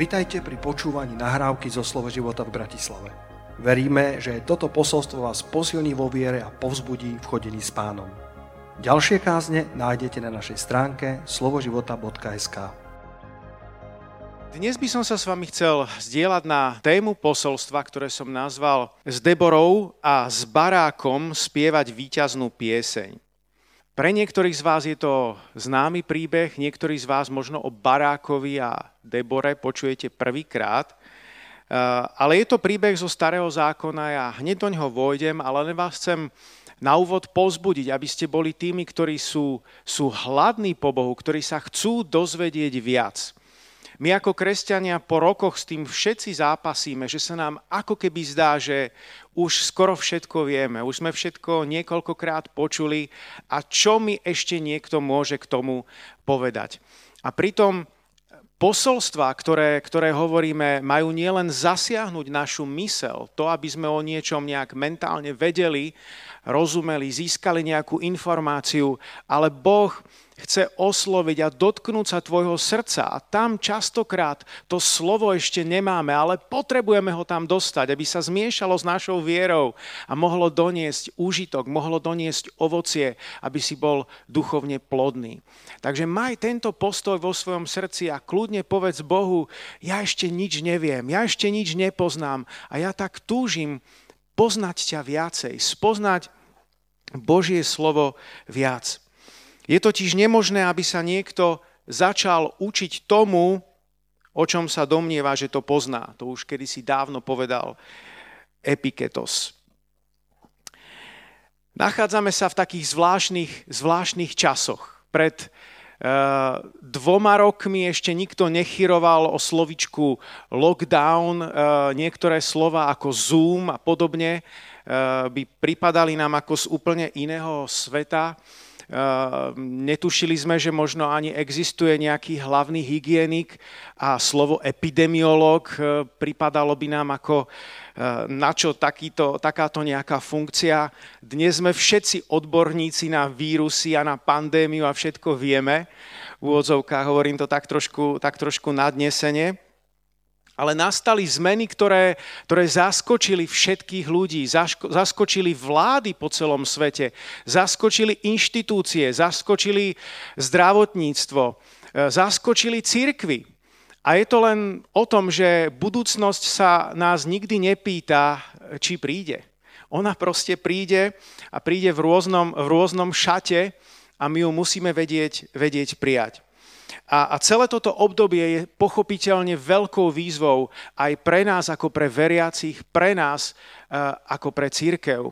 Vitajte pri počúvaní nahrávky zo Slovo života v Bratislave. Veríme, že toto posolstvo vás posilní vo viere a povzbudí v chodení s pánom. Ďalšie kázne nájdete na našej stránke slovoživota.sk Dnes by som sa s vami chcel zdieľať na tému posolstva, ktoré som nazval S Deborou a s barákom spievať víťaznú pieseň. Pre niektorých z vás je to známy príbeh, niektorí z vás možno o Barákovi a Debore počujete prvýkrát, eh, ale je to príbeh zo starého zákona, ja hneď do ňoho vojdem, ale len vás chcem na úvod pozbudiť, aby ste boli tými, ktorí sú, sú hladní po Bohu, ktorí sa chcú dozvedieť viac. My ako kresťania po rokoch s tým všetci zápasíme, že sa nám ako keby zdá, že už skoro všetko vieme, už sme všetko niekoľkokrát počuli a čo mi ešte niekto môže k tomu povedať. A pritom posolstva, ktoré, ktoré hovoríme, majú nielen zasiahnuť našu mysel, to, aby sme o niečom nejak mentálne vedeli, rozumeli, získali nejakú informáciu, ale Boh chce osloviť a dotknúť sa tvojho srdca. A tam častokrát to slovo ešte nemáme, ale potrebujeme ho tam dostať, aby sa zmiešalo s našou vierou a mohlo doniesť úžitok, mohlo doniesť ovocie, aby si bol duchovne plodný. Takže maj tento postoj vo svojom srdci a kľudne povedz Bohu, ja ešte nič neviem, ja ešte nič nepoznám a ja tak túžim poznať ťa viacej, spoznať Božie slovo viac. Je totiž nemožné, aby sa niekto začal učiť tomu, o čom sa domnieva, že to pozná. To už kedysi dávno povedal Epiketos. Nachádzame sa v takých zvláštnych, zvláštnych časoch. Pred uh, dvoma rokmi ešte nikto nechyroval o slovičku lockdown, uh, niektoré slova ako Zoom a podobne uh, by pripadali nám ako z úplne iného sveta. Ehm, netušili sme, že možno ani existuje nejaký hlavný hygienik a slovo epidemiolog e, pripadalo by nám ako e, na čo takýto, takáto nejaká funkcia. Dnes sme všetci odborníci na vírusy a na pandémiu a všetko vieme. V úvodzovkách hovorím to tak trošku, tak trošku nadnesene ale nastali zmeny, ktoré, ktoré zaskočili všetkých ľudí, zaskočili vlády po celom svete, zaskočili inštitúcie, zaskočili zdravotníctvo, e, zaskočili církvy. A je to len o tom, že budúcnosť sa nás nikdy nepýta, či príde. Ona proste príde a príde v rôznom, v rôznom šate a my ju musíme vedieť, vedieť prijať. A, a celé toto obdobie je pochopiteľne veľkou výzvou aj pre nás ako pre veriacich, pre nás uh, ako pre církev.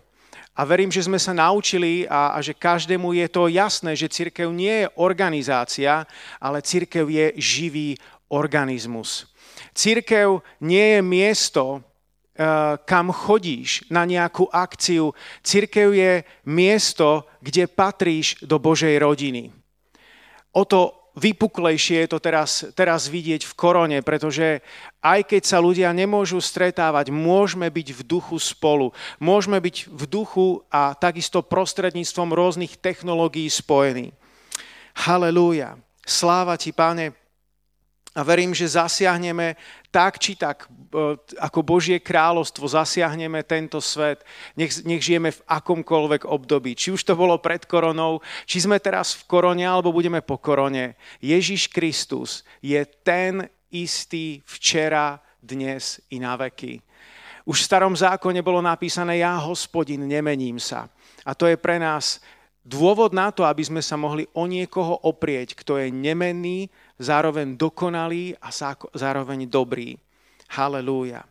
A verím, že sme sa naučili a, a že každému je to jasné, že církev nie je organizácia, ale církev je živý organizmus. Církev nie je miesto, eh, kam chodíš na nejakú akciu. Církev je miesto, kde patríš do Božej rodiny. O to vypuklejšie je to teraz, teraz vidieť v korone, pretože aj keď sa ľudia nemôžu stretávať, môžeme byť v duchu spolu. Môžeme byť v duchu a takisto prostredníctvom rôznych technológií spojení. Halelúja. Sláva ti, páne, a verím, že zasiahneme tak či tak, e, ako Božie kráľovstvo, zasiahneme tento svet. Nech, nech žijeme v akomkoľvek období. Či už to bolo pred koronou, či sme teraz v korone, alebo budeme po korone. Ježiš Kristus je ten istý včera, dnes i na veky. Už v starom zákone bolo napísané, ja hospodin, nemením sa. A to je pre nás dôvod na to, aby sme sa mohli o niekoho oprieť, kto je nemenný, zároveň dokonalý a zároveň dobrý. Halelúja.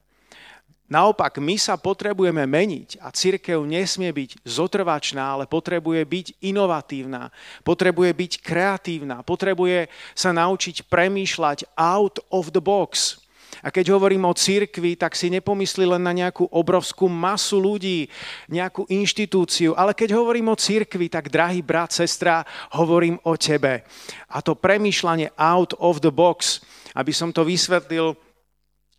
Naopak, my sa potrebujeme meniť a církev nesmie byť zotrvačná, ale potrebuje byť inovatívna, potrebuje byť kreatívna, potrebuje sa naučiť premýšľať out of the box. A keď hovorím o církvi, tak si nepomyslí len na nejakú obrovskú masu ľudí, nejakú inštitúciu, ale keď hovorím o církvi, tak drahý brat, sestra, hovorím o tebe. A to premýšľanie out of the box, aby som to vysvetlil,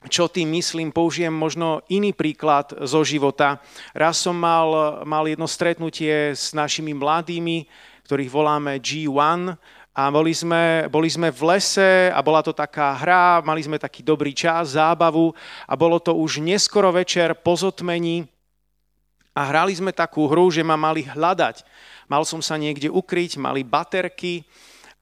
čo tým myslím, použijem možno iný príklad zo života. Raz som mal, mal jedno stretnutie s našimi mladými, ktorých voláme G1, a boli sme, boli sme v lese a bola to taká hra, mali sme taký dobrý čas, zábavu a bolo to už neskoro večer po zotmení a hrali sme takú hru, že ma mali hľadať. Mal som sa niekde ukryť, mali baterky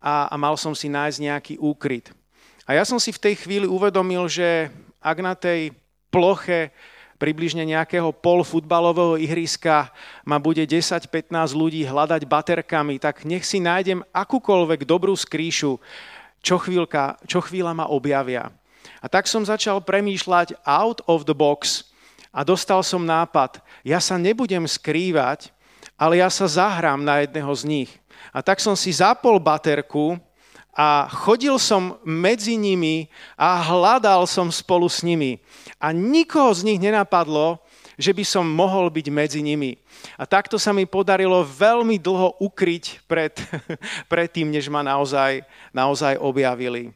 a, a mal som si nájsť nejaký úkryt. A ja som si v tej chvíli uvedomil, že ak na tej ploche približne nejakého polfutbalového ihriska ma bude 10-15 ľudí hľadať baterkami, tak nech si nájdem akúkoľvek dobrú skrýšu, čo, chvíľka, čo chvíľa ma objavia. A tak som začal premýšľať out of the box a dostal som nápad, ja sa nebudem skrývať, ale ja sa zahrám na jedného z nich. A tak som si zapol baterku a chodil som medzi nimi a hľadal som spolu s nimi. A nikoho z nich nenapadlo, že by som mohol byť medzi nimi. A takto sa mi podarilo veľmi dlho ukryť pred, pred tým, než ma naozaj, naozaj objavili.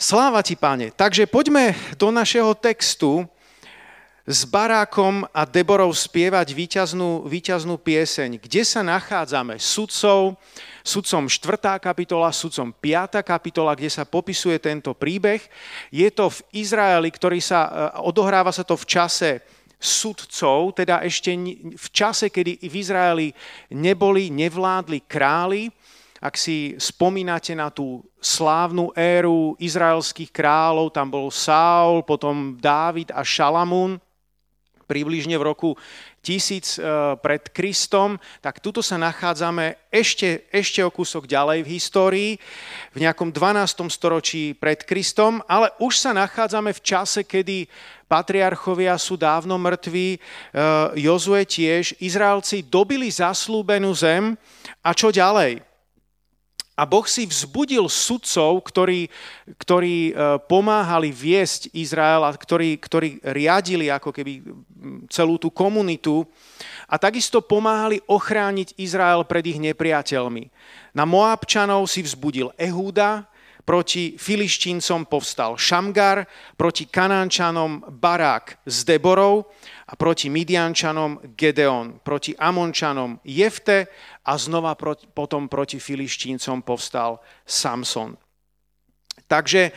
Sláva ti, pane. Takže poďme do našeho textu s Barákom a Deborou spievať víťaznú, víťaznú pieseň. Kde sa nachádzame? Sudcov, sudcom 4. kapitola, sudcom 5. kapitola, kde sa popisuje tento príbeh. Je to v Izraeli, ktorý sa, e, odohráva sa to v čase sudcov, teda ešte v čase, kedy v Izraeli neboli, nevládli králi. Ak si spomínate na tú slávnu éru izraelských kráľov, tam bol Saul, potom Dávid a Šalamún približne v roku 1000 e, pred Kristom, tak tuto sa nachádzame ešte, ešte o kúsok ďalej v histórii, v nejakom 12. storočí pred Kristom, ale už sa nachádzame v čase, kedy patriarchovia sú dávno mŕtvi, e, Jozue tiež, Izraelci dobili zaslúbenú zem a čo ďalej? A Boh si vzbudil sudcov, ktorí, ktorí e, pomáhali viesť Izrael a ktorí, ktorí riadili ako keby celú tú komunitu a takisto pomáhali ochrániť Izrael pred ich nepriateľmi. Na Moabčanov si vzbudil Ehúda, proti Filištíncom povstal Šamgar, proti Kanánčanom Barák s Deborou a proti Midiančanom Gedeon, proti Amončanom Jefte a znova potom proti Filištíncom povstal Samson. Takže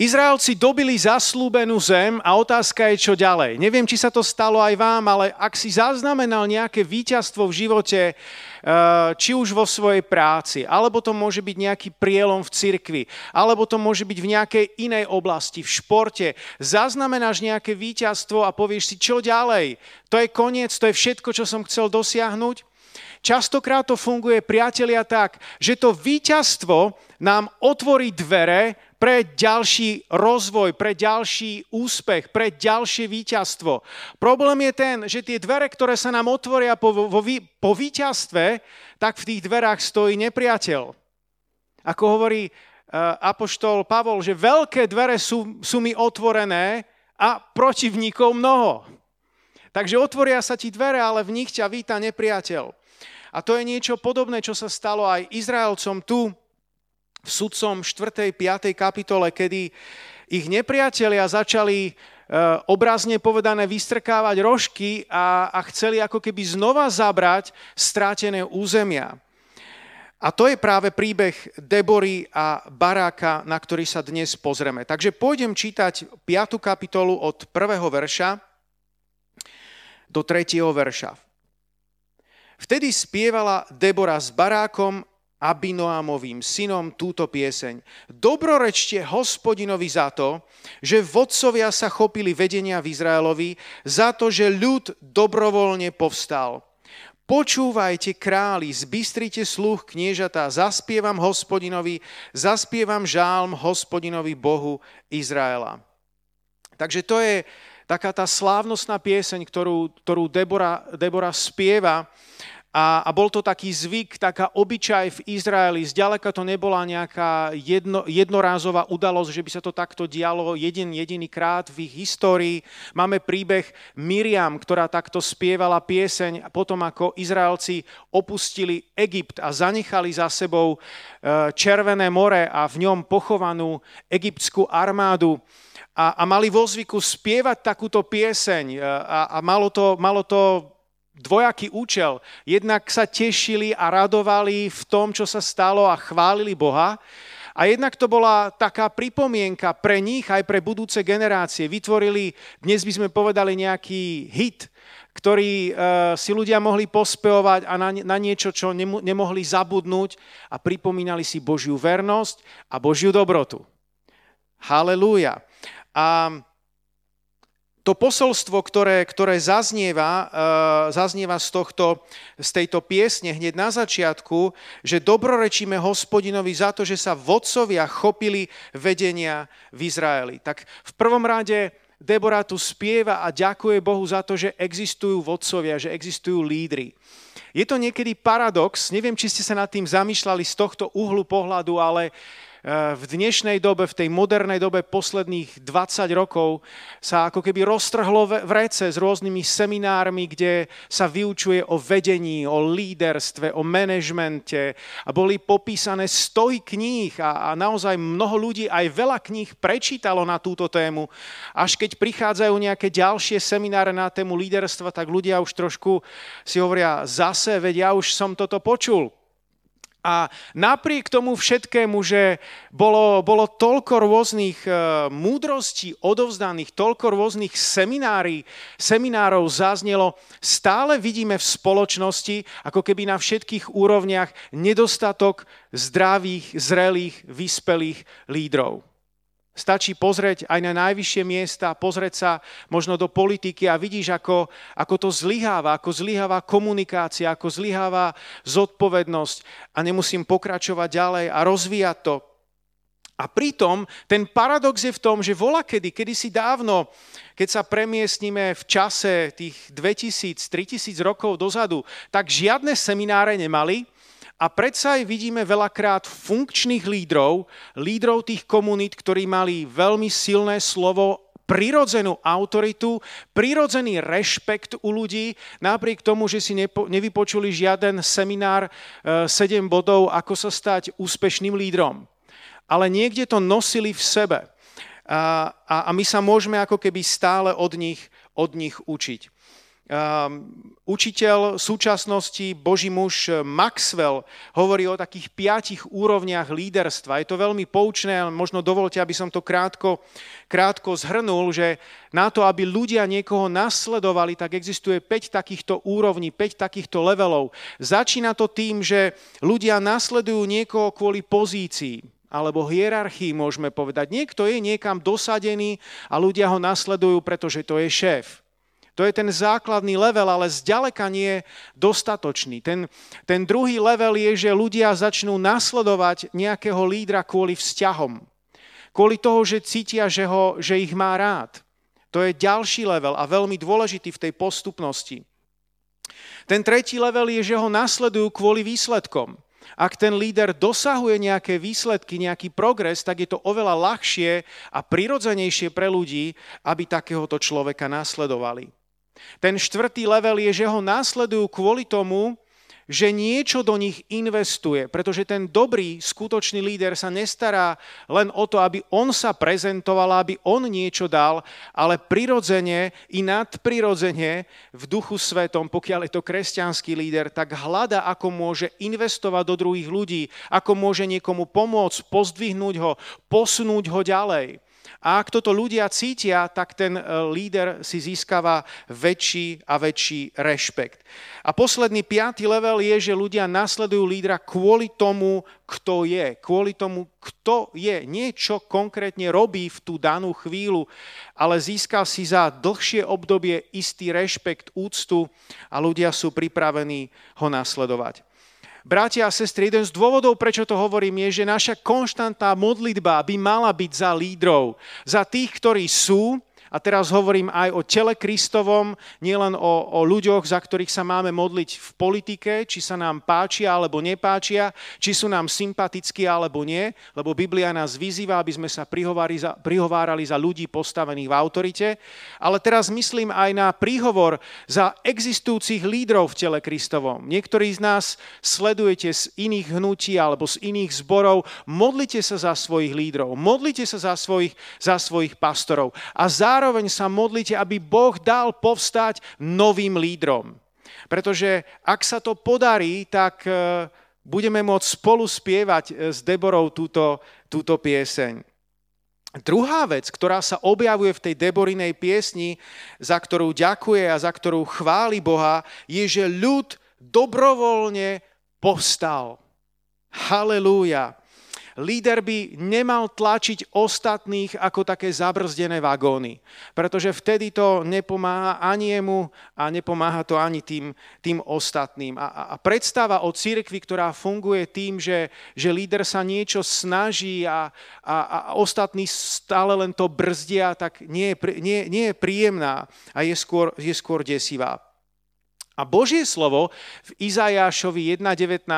Izraelci dobili zaslúbenú zem a otázka je, čo ďalej. Neviem, či sa to stalo aj vám, ale ak si zaznamenal nejaké víťazstvo v živote, eh, či už vo svojej práci, alebo to môže byť nejaký prielom v cirkvi, alebo to môže byť v nejakej inej oblasti, v športe, zaznamenáš nejaké víťazstvo a povieš si, čo ďalej? To je koniec, to je všetko, čo som chcel dosiahnuť? Častokrát to funguje, priatelia, tak, že to víťazstvo nám otvorí dvere pre ďalší rozvoj, pre ďalší úspech, pre ďalšie víťazstvo. Problém je ten, že tie dvere, ktoré sa nám otvoria po, vo, po víťazstve, tak v tých dverách stojí nepriateľ. Ako hovorí uh, apoštol Pavol, že veľké dvere sú, sú mi otvorené a protivníkov mnoho. Takže otvoria sa ti dvere, ale v nich ťa víta nepriateľ. A to je niečo podobné, čo sa stalo aj Izraelcom tu v sudcom 4. 5. kapitole, kedy ich nepriatelia začali e, obrazne povedané vystrkávať rožky a, a chceli ako keby znova zabrať strátené územia. A to je práve príbeh Debory a Baráka, na ktorý sa dnes pozrieme. Takže pôjdem čítať 5. kapitolu od 1. verša do 3. verša. Vtedy spievala Debora s Barákom Abinoámovým synom túto pieseň. Dobrorečte hospodinovi za to, že vodcovia sa chopili vedenia v Izraelovi, za to, že ľud dobrovoľne povstal. Počúvajte králi, zbystrite sluch kniežatá, zaspievam hospodinovi, zaspievam žálm hospodinovi Bohu Izraela. Takže to je taká tá slávnostná pieseň, ktorú, ktorú Debora, Debora spieva a, a bol to taký zvyk, taká obyčaj v Izraeli. Zďaleka to nebola nejaká jedno, jednorázová udalosť, že by sa to takto dialo jeden jediný krát v ich histórii. Máme príbeh Miriam, ktorá takto spievala pieseň potom, ako Izraelci opustili Egypt a zanechali za sebou e, Červené more a v ňom pochovanú egyptskú armádu. A, a mali vo zvyku spievať takúto pieseň e, a, a malo, to, malo to dvojaký účel. Jednak sa tešili a radovali v tom, čo sa stalo a chválili Boha. A jednak to bola taká pripomienka pre nich aj pre budúce generácie. Vytvorili, dnes by sme povedali, nejaký hit, ktorý uh, si ľudia mohli pospevovať a na, niečo, čo nemo, nemohli zabudnúť a pripomínali si Božiu vernosť a Božiu dobrotu. Halelúja. A to posolstvo, ktoré, ktoré zaznieva, uh, zaznieva z, tohto, z tejto piesne hneď na začiatku, že dobrorečíme hospodinovi za to, že sa vodcovia chopili vedenia v Izraeli. Tak v prvom rade Debora tu spieva a ďakuje Bohu za to, že existujú vodcovia, že existujú lídry. Je to niekedy paradox, neviem, či ste sa nad tým zamýšľali z tohto uhlu pohľadu, ale uh, v dnešnej dobe, v tej modernej dobe posledných 20 rokov sa ako keby roztrhlo vrece s rôznymi seminármi, kde sa vyučuje o vedení, o líderstve, o manažmente a boli popísané stohy kníh a, a naozaj mnoho ľudí aj veľa kníh prečítalo na túto tému. Až keď prichádzajú nejaké ďalšie semináre na tému líderstva, tak ľudia už trošku si hovoria zase, veď ja už som toto počul. A napriek tomu všetkému, že bolo, bolo toľko rôznych e, múdrostí odovzdaných, toľko rôznych seminári, seminárov zaznelo, stále vidíme v spoločnosti, ako keby na všetkých úrovniach, nedostatok zdravých, zrelých, vyspelých lídrov. Stačí pozrieť aj na najvyššie miesta, pozrieť sa možno do politiky a vidíš, ako, ako to zlyháva, ako zlyháva komunikácia, ako zlyháva zodpovednosť a nemusím pokračovať ďalej a rozvíjať to. A pritom ten paradox je v tom, že vola kedy, kedy si dávno, keď sa premiestnime v čase tých 2000-3000 rokov dozadu, tak žiadne semináre nemali, a predsa aj vidíme veľakrát funkčných lídrov, lídrov tých komunít, ktorí mali veľmi silné slovo prirodzenú autoritu, prirodzený rešpekt u ľudí, napriek tomu, že si nepo, nevypočuli žiaden seminár e, 7 bodov, ako sa stať úspešným lídrom. Ale niekde to nosili v sebe. A, a, a my sa môžeme ako keby stále od nich, od nich učiť. Um, učiteľ súčasnosti, Boží muž Maxwell, hovorí o takých piatich úrovniach líderstva. Je to veľmi poučné, možno dovolte, aby som to krátko, krátko zhrnul, že na to, aby ľudia niekoho nasledovali, tak existuje 5 takýchto úrovní, 5 takýchto levelov. Začína to tým, že ľudia nasledujú niekoho kvôli pozícii alebo hierarchii, môžeme povedať. Niekto je niekam dosadený a ľudia ho nasledujú, pretože to je šéf. To je ten základný level, ale zďaleka nie je dostatočný. Ten, ten druhý level je, že ľudia začnú nasledovať nejakého lídra kvôli vzťahom. Kvôli toho, že cítia, že, ho, že ich má rád. To je ďalší level a veľmi dôležitý v tej postupnosti. Ten tretí level je, že ho nasledujú kvôli výsledkom. Ak ten líder dosahuje nejaké výsledky, nejaký progres, tak je to oveľa ľahšie a prirodzenejšie pre ľudí, aby takéhoto človeka nasledovali. Ten štvrtý level je, že ho následujú kvôli tomu, že niečo do nich investuje, pretože ten dobrý, skutočný líder sa nestará len o to, aby on sa prezentoval, aby on niečo dal, ale prirodzene i nadprirodzene v duchu svetom, pokiaľ je to kresťanský líder, tak hľada, ako môže investovať do druhých ľudí, ako môže niekomu pomôcť, pozdvihnúť ho, posunúť ho ďalej. A ak toto ľudia cítia, tak ten e, líder si získava väčší a väčší rešpekt. A posledný piatý level je, že ľudia nasledujú lídra kvôli tomu, kto je. Kvôli tomu, kto je. Niečo konkrétne robí v tú danú chvíľu, ale získal si za dlhšie obdobie istý rešpekt, úctu a ľudia sú pripravení ho nasledovať. Bratia a sestry, jeden z dôvodov, prečo to hovorím, je, že naša konštantná modlitba by mala byť za lídrov, za tých, ktorí sú a teraz hovorím aj o tele Kristovom, nielen o, o ľuďoch, za ktorých sa máme modliť v politike, či sa nám páčia alebo nepáčia, či sú nám sympatickí alebo nie, lebo Biblia nás vyzýva, aby sme sa za, prihovárali za ľudí postavených v autorite. Ale teraz myslím aj na príhovor za existujúcich lídrov v tele Kristovom. Niektorí z nás sledujete z iných hnutí alebo z iných zborov. Modlite sa za svojich lídrov, modlite sa za svojich, za svojich pastorov. A zároveň zároveň sa modlite, aby Boh dal povstať novým lídrom. Pretože ak sa to podarí, tak e, budeme môcť spolu spievať e, s Deborou túto, túto pieseň. Druhá vec, ktorá sa objavuje v tej Deborinej piesni, za ktorú ďakuje a za ktorú chváli Boha, je, že ľud dobrovoľne povstal. Halelúja. Líder by nemal tlačiť ostatných ako také zabrzdené vagóny, pretože vtedy to nepomáha ani jemu a nepomáha to ani tým, tým ostatným. A, a predstava o cirkvi, ktorá funguje tým, že, že líder sa niečo snaží a, a, a ostatní stále len to brzdia, tak nie nie, nie je príjemná a je skôr, je skôr desivá. A Božie slovo v Izajášovi 1.19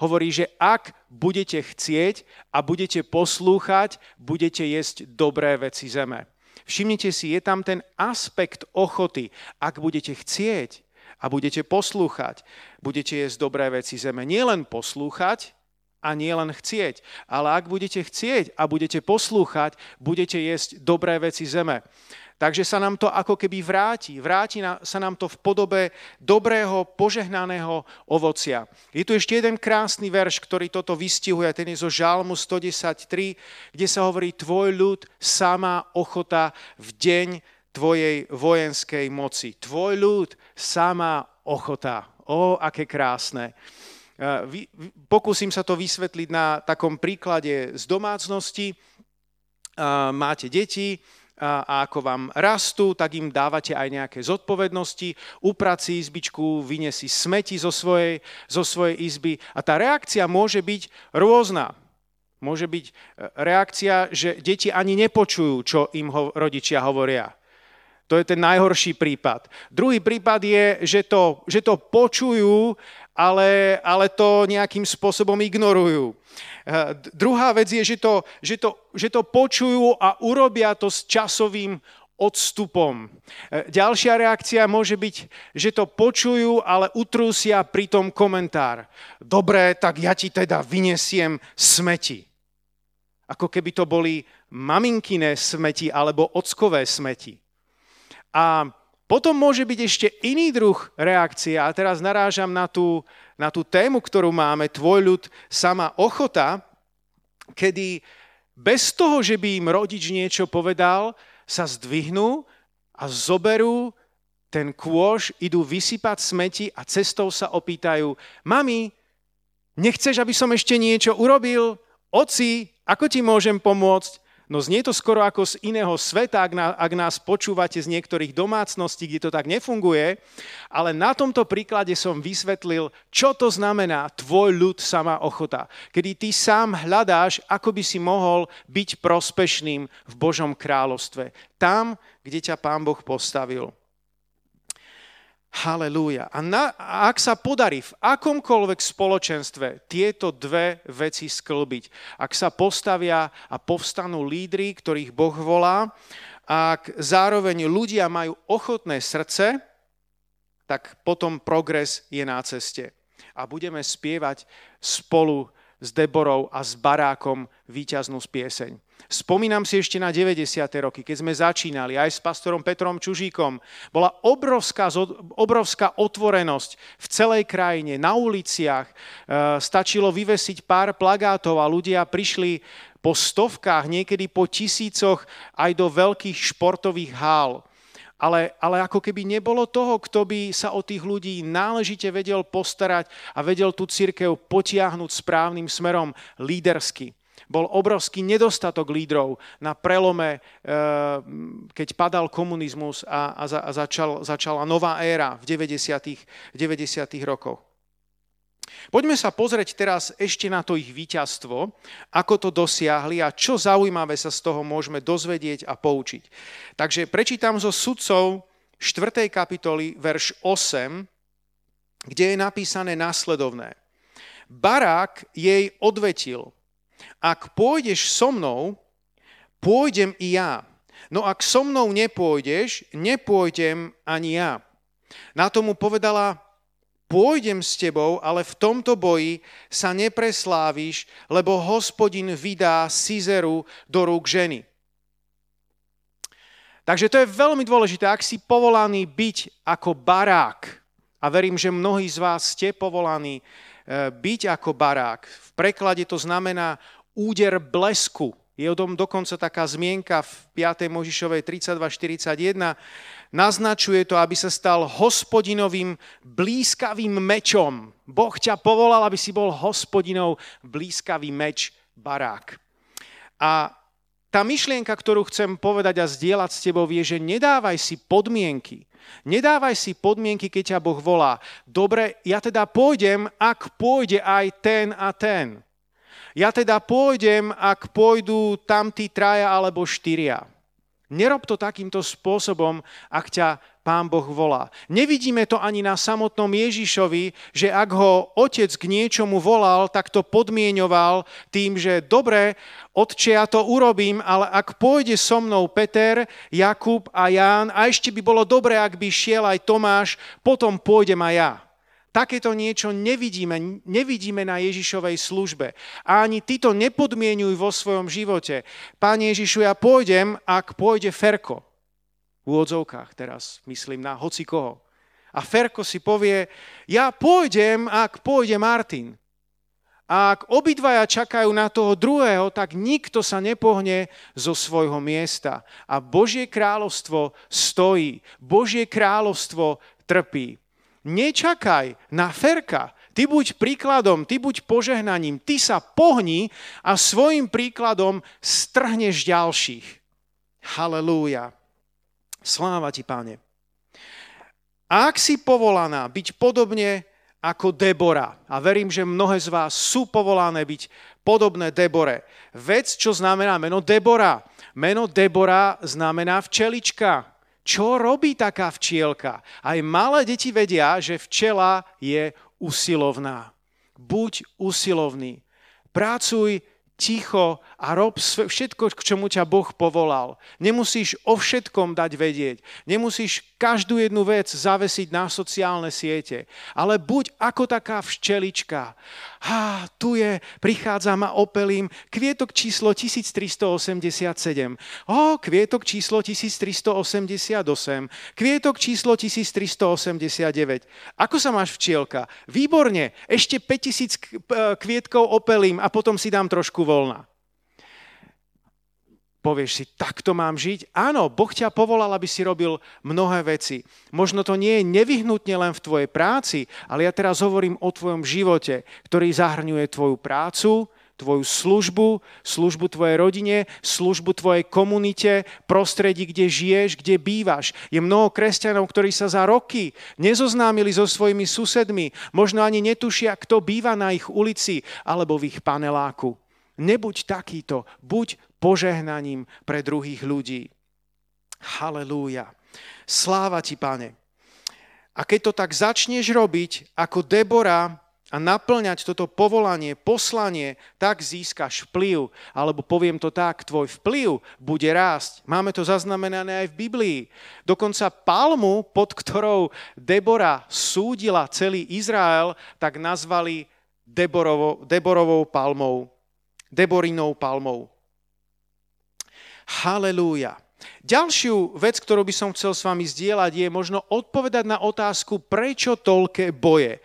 hovorí, že ak budete chcieť a budete poslúchať, budete jesť dobré veci zeme. Všimnite si, je tam ten aspekt ochoty. Ak budete chcieť a budete poslúchať, budete jesť dobré veci zeme. Nie len poslúchať a nie len chcieť, ale ak budete chcieť a budete poslúchať, budete jesť dobré veci zeme. Takže sa nám to ako keby vráti. Vráti sa nám to v podobe dobrého, požehnaného ovocia. Je tu ešte jeden krásny verš, ktorý toto vystihuje, ten je zo Žalmu 113, kde sa hovorí, tvoj ľud sama ochota v deň tvojej vojenskej moci. Tvoj ľud sama ochota. O, aké krásne. E, pokúsim sa to vysvetliť na takom príklade z domácnosti. E, máte deti, a ako vám rastú, tak im dávate aj nejaké zodpovednosti, uprať si izbičku, vyniesi smeti zo svojej, zo svojej izby a tá reakcia môže byť rôzna. Môže byť e, reakcia, že deti ani nepočujú, čo im ho, rodičia hovoria. To je ten najhorší prípad. Druhý prípad je, že to, že to počujú, ale, ale to nejakým spôsobom ignorujú. Eh, druhá vec je, že to, že, to, že to počujú a urobia to s časovým odstupom. Eh, ďalšia reakcia môže byť, že to počujú, ale utrúsia pritom komentár. Dobre, tak ja ti teda vyniesiem smeti. Ako keby to boli maminkiné smeti alebo ockové smeti. A potom môže byť ešte iný druh reakcie, a teraz narážam na tú, na tú tému, ktorú máme, tvoj ľud, sama ochota, kedy bez toho, že by im rodič niečo povedal, sa zdvihnú a zoberú ten kôž, idú vysypať smeti a cestou sa opýtajú, mami, nechceš, aby som ešte niečo urobil? Oci, ako ti môžem pomôcť? No znie to skoro ako z iného sveta, ak, na, ak nás počúvate z niektorých domácností, kde to tak nefunguje, ale na tomto príklade som vysvetlil, čo to znamená tvoj ľud sama ochota. Kedy ty sám hľadáš, ako by si mohol byť prospešným v Božom kráľovstve. Tam, kde ťa Pán Boh postavil. Halelúja. A, a ak sa podarí v akomkoľvek spoločenstve tieto dve veci sklbiť, ak sa postavia a povstanú lídry, ktorých Boh volá, ak zároveň ľudia majú ochotné srdce, tak potom progres je na ceste. A budeme spievať spolu s Deborou a s Barákom víťaznú pieseň. Spomínam si ešte na 90. roky, keď sme začínali aj s pastorom Petrom Čužíkom. Bola obrovská, obrovská otvorenosť v celej krajine, na uliciach. E, stačilo vyvesiť pár plagátov a ľudia prišli po stovkách, niekedy po tisícoch aj do veľkých športových hál ale, ale ako keby nebolo toho, kto by sa o tých ľudí náležite vedel postarať a vedel tú církev potiahnuť správnym smerom lídersky. Bol obrovský nedostatok lídrov na prelome, eh, keď padal komunizmus a, a, a začal, začala nová éra v 90. 90. rokoch. Poďme sa pozrieť teraz ešte na to ich víťazstvo, ako to dosiahli a čo zaujímavé sa z toho môžeme dozvedieť a poučiť. Takže prečítam zo sudcov 4. kapitoly, verš 8, kde je napísané následovné. Barák jej odvetil, ak pôjdeš so mnou, pôjdem i ja. No ak so mnou nepôjdeš, nepôjdem ani ja. Na tomu povedala, pôjdem s tebou, ale v tomto boji sa nepresláviš, lebo hospodin vydá Cizeru do rúk ženy. Takže to je veľmi dôležité, ak si povolaný byť ako barák, a verím, že mnohí z vás ste povolaní e, byť ako barák. V preklade to znamená úder blesku. Je o tom dokonca taká zmienka v 5. Možišovej 32.41. Naznačuje to, aby sa stal hospodinovým blízkavým mečom. Boh ťa povolal, aby si bol hospodinov blízkavý meč barák. A tá myšlienka, ktorú chcem povedať a zdieľať s tebou, je, že nedávaj si podmienky. Nedávaj si podmienky, keď ťa Boh volá. Dobre, ja teda pôjdem, ak pôjde aj ten a ten. Ja teda pôjdem, ak pôjdu tam tí traja alebo štyria. Nerob to takýmto spôsobom, ak ťa Pán Boh volá. Nevidíme to ani na samotnom Ježišovi, že ak ho otec k niečomu volal, tak to podmienoval tým, že dobre, otče, ja to urobím, ale ak pôjde so mnou Peter, Jakub a Ján, a ešte by bolo dobré, ak by šiel aj Tomáš, potom pôjdem aj ja. Takéto niečo nevidíme, nevidíme na Ježišovej službe. A ani ty to nepodmienuj vo svojom živote. Pane Ježišu, ja pôjdem, ak pôjde Ferko. V úvodzovkách teraz myslím na hoci koho. A Ferko si povie, ja pôjdem, ak pôjde Martin. A ak obidvaja čakajú na toho druhého, tak nikto sa nepohne zo svojho miesta. A Božie kráľovstvo stojí. Božie kráľovstvo trpí. Nečakaj na Ferka. Ty buď príkladom, ty buď požehnaním, ty sa pohni a svojim príkladom strhneš ďalších. Halelúja. Sláva ti, páne. Ak si povolaná byť podobne ako Debora, a verím, že mnohé z vás sú povolané byť podobné Debore, vec, čo znamená meno Debora. Meno Debora znamená včelička. Čo robí taká včielka? Aj malé deti vedia, že včela je usilovná. Buď usilovný. Pracuj ticho a rob všetko, k čomu ťa Boh povolal. Nemusíš o všetkom dať vedieť. Nemusíš každú jednu vec zavesiť na sociálne siete. Ale buď ako taká včelička. Há, tu je, prichádza ma opelím, kvietok číslo 1387. Ó, kvietok číslo 1388. Kvietok číslo 1389. Ako sa máš včielka? Výborne, ešte 5000 kvietkov opelím a potom si dám trošku voľna. Povieš si, takto mám žiť? Áno, Boh ťa povolal, aby si robil mnohé veci. Možno to nie je nevyhnutne len v tvojej práci, ale ja teraz hovorím o tvojom živote, ktorý zahrňuje tvoju prácu, tvoju službu, službu tvojej rodine, službu tvojej komunite, prostredí, kde žiješ, kde bývaš. Je mnoho kresťanov, ktorí sa za roky nezoznámili so svojimi susedmi, možno ani netušia, kto býva na ich ulici alebo v ich paneláku. Nebuď takýto, buď požehnaním pre druhých ľudí. Halelúja. Sláva ti, pane. A keď to tak začneš robiť ako Debora a naplňať toto povolanie, poslanie, tak získaš vplyv. Alebo poviem to tak, tvoj vplyv bude rásť. Máme to zaznamenané aj v Biblii. Dokonca palmu, pod ktorou Debora súdila celý Izrael, tak nazvali Deborovo, Deborovou palmou. Deborinou palmou. Halelúja. Ďalšiu vec, ktorú by som chcel s vami zdieľať, je možno odpovedať na otázku, prečo toľké boje.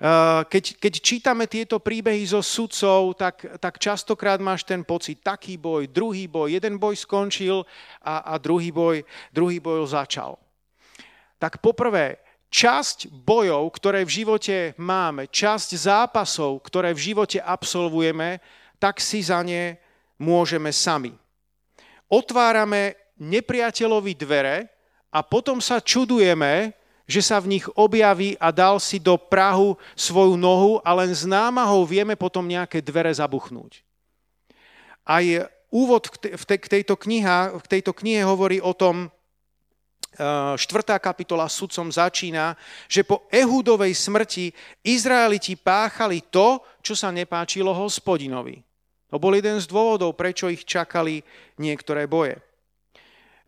Eh, keď, keď čítame tieto príbehy zo sudcov, tak, tak častokrát máš ten pocit, taký boj, druhý boj, jeden boj skončil a, a druhý, boj, druhý boj začal. Tak poprvé, časť bojov, ktoré v živote máme, časť zápasov, ktoré v živote absolvujeme, tak si za ne môžeme sami. Otvárame nepriateľovi dvere a potom sa čudujeme, že sa v nich objaví a dal si do Prahu svoju nohu a len s námahou vieme potom nejaké dvere zabuchnúť. Aj úvod k tejto, kniha, v tejto knihe hovorí o tom, 4. kapitola sudcom začína, že po Ehudovej smrti Izraeliti páchali to, čo sa nepáčilo hospodinovi. To bol jeden z dôvodov, prečo ich čakali niektoré boje.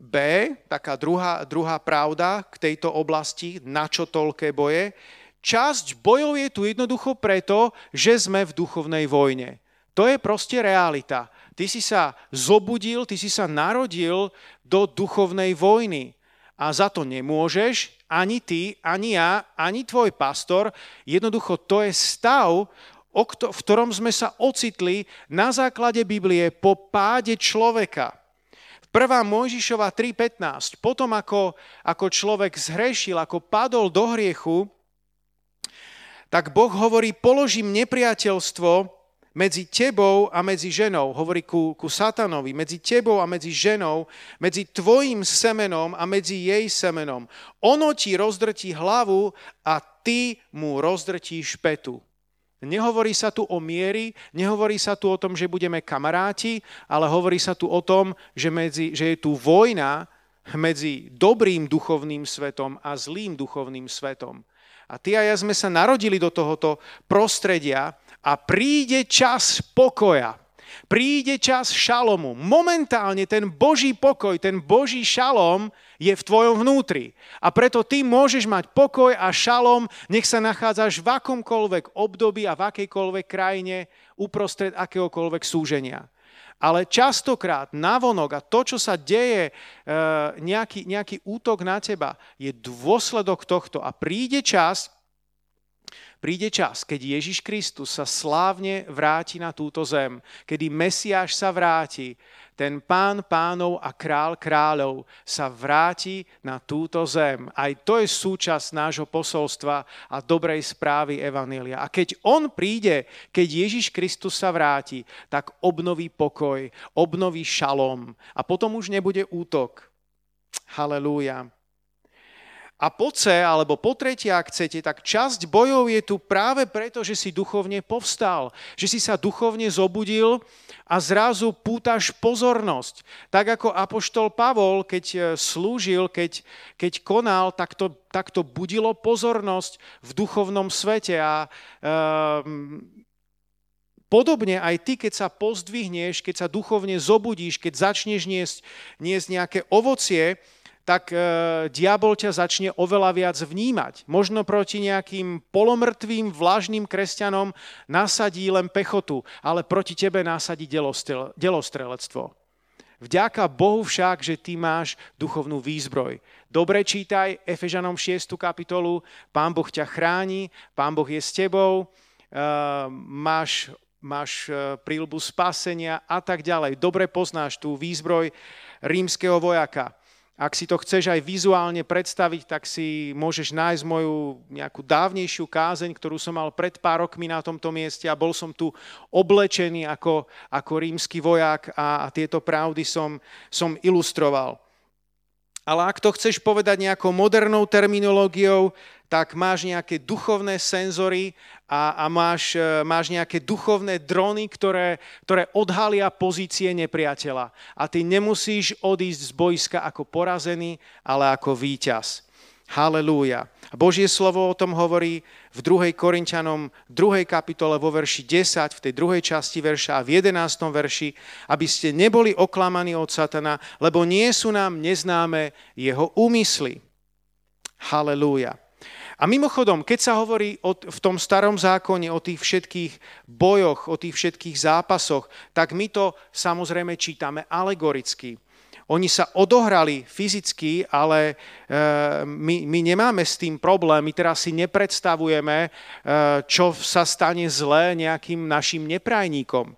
B, taká druhá, druhá pravda k tejto oblasti, na čo toľké boje. Časť bojov je tu jednoducho preto, že sme v duchovnej vojne. To je proste realita. Ty si sa zobudil, ty si sa narodil do duchovnej vojny. A za to nemôžeš ani ty, ani ja, ani tvoj pastor. Jednoducho to je stav, v ktorom sme sa ocitli na základe Biblie po páde človeka. 1. Mojžišova 3.15. Potom ako, ako človek zhrešil, ako padol do hriechu, tak Boh hovorí, položím nepriateľstvo medzi tebou a medzi ženou, hovorí ku, ku satanovi, medzi tebou a medzi ženou, medzi tvojim semenom a medzi jej semenom. Ono ti rozdrtí hlavu a ty mu rozdrtíš petu. Nehovorí sa tu o miery, nehovorí sa tu o tom, že budeme kamaráti, ale hovorí sa tu o tom, že, medzi, že je tu vojna medzi dobrým duchovným svetom a zlým duchovným svetom. A ty a ja sme sa narodili do tohoto prostredia a príde čas pokoja. Príde čas šalomu. Momentálne ten Boží pokoj, ten Boží šalom je v tvojom vnútri. A preto ty môžeš mať pokoj a šalom, nech sa nachádzaš v akomkoľvek období a v akejkoľvek krajine uprostred akéhokoľvek súženia. Ale častokrát navonok a to, čo sa deje, e, nejaký, nejaký útok na teba, je dôsledok tohto. A príde čas, Príde čas, keď Ježiš Kristus sa slávne vráti na túto zem, kedy Mesiáš sa vráti, ten pán pánov a král kráľov sa vráti na túto zem. Aj to je súčasť nášho posolstva a dobrej správy Evanília. A keď on príde, keď Ježiš Kristus sa vráti, tak obnoví pokoj, obnoví šalom a potom už nebude útok. Halelúja. A po C, alebo po tretie, ak chcete, tak časť bojov je tu práve preto, že si duchovne povstal, že si sa duchovne zobudil a zrazu pútaš pozornosť. Tak ako apoštol Pavol, keď e, slúžil, keď, keď konal, tak to, tak to budilo pozornosť v duchovnom svete. A um, Podobne aj ty, keď sa pozdvihneš, keď sa duchovne zobudíš, keď začneš niesť, niesť nejaké ovocie, tak e, diabol ťa začne oveľa viac vnímať. Možno proti nejakým polomrtvým, vlažným kresťanom nasadí len pechotu, ale proti tebe nasadí delostrelectvo. Vďaka Bohu však, že ty máš duchovnú výzbroj. Dobre čítaj Efežanom 6. kapitolu, Pán Boh ťa chráni, Pán Boh je s tebou, uh, máš, máš uh, prílbu spasenia a tak ďalej. Dobre poznáš tú výzbroj rímskeho vojaka. Ak si to chceš aj vizuálne predstaviť, tak si môžeš nájsť moju nejakú dávnejšiu kázeň, ktorú som mal pred pár rokmi na tomto mieste a bol som tu oblečený ako, ako rímsky vojak a, a tieto pravdy som, som ilustroval. Ale ak to chceš povedať nejakou modernou terminológiou, tak máš nejaké duchovné senzory a, a máš, e, máš nejaké duchovné drony, ktoré, ktoré odhalia pozície nepriateľa. A ty nemusíš odísť z boiska ako porazený, ale ako víťaz. Halelúja. Božie slovo o tom hovorí v 2. Korintianom 2. kapitole vo verši 10, v tej druhej časti verša a v 11. verši, aby ste neboli oklamaní od satana, lebo nie sú nám neznáme jeho úmysly. Halelúja. A mimochodom, keď sa hovorí o, v tom starom zákone o tých všetkých bojoch, o tých všetkých zápasoch, tak my to samozrejme čítame alegoricky. Oni sa odohrali fyzicky, ale e, my, my nemáme s tým problém. My teraz si nepredstavujeme, e, čo sa stane zlé nejakým našim neprajníkom.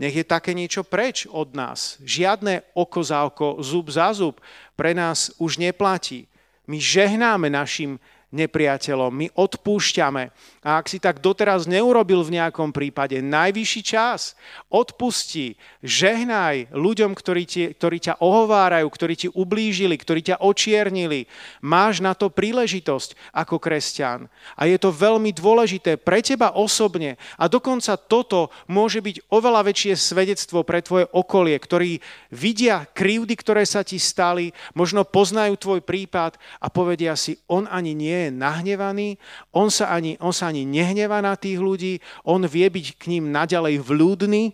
Nech je také niečo preč od nás. Žiadne oko za oko, zub za zub pre nás už neplatí. My žehnáme našim nepriateľom, my odpúšťame. A ak si tak doteraz neurobil v nejakom prípade, najvyšší čas, odpusti, žehnaj ľuďom, ktorí, ti, ktorí ťa ohovárajú, ktorí ti ublížili, ktorí ťa očiernili. Máš na to príležitosť ako kresťan. A je to veľmi dôležité pre teba osobne. A dokonca toto môže byť oveľa väčšie svedectvo pre tvoje okolie, ktorí vidia krivdy, ktoré sa ti stali, možno poznajú tvoj prípad a povedia si, on ani nie je nahnevaný, on sa ani, on sa ani nehnevá na tých ľudí, on vie byť k ním naďalej vľúdny.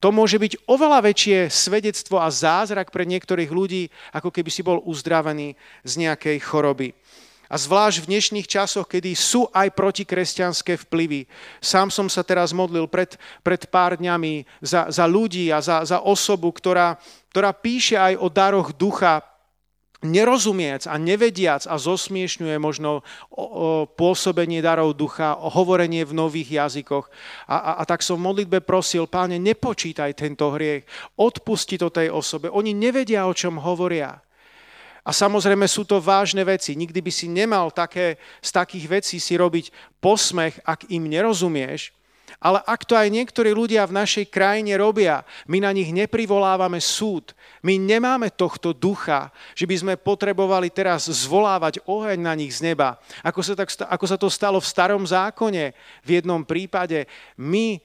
To môže byť oveľa väčšie svedectvo a zázrak pre niektorých ľudí, ako keby si bol uzdravený z nejakej choroby. A zvlášť v dnešných časoch, kedy sú aj protikresťanské vplyvy. Sám som sa teraz modlil pred, pred pár dňami za, za ľudí a za, za osobu, ktorá, ktorá píše aj o daroch ducha nerozumiec a nevediac a zosmiešňuje možno pôsobenie darov ducha, hovorenie v nových jazykoch. A, a, a tak som v modlitbe prosil, páne, nepočítaj tento hriech, odpusti to tej osobe. Oni nevedia, o čom hovoria. A samozrejme sú to vážne veci. Nikdy by si nemal také, z takých vecí si robiť posmech, ak im nerozumieš, ale ak to aj niektorí ľudia v našej krajine robia, my na nich neprivolávame súd. My nemáme tohto ducha, že by sme potrebovali teraz zvolávať oheň na nich z neba. Ako sa, tak, ako sa to stalo v starom zákone v jednom prípade. My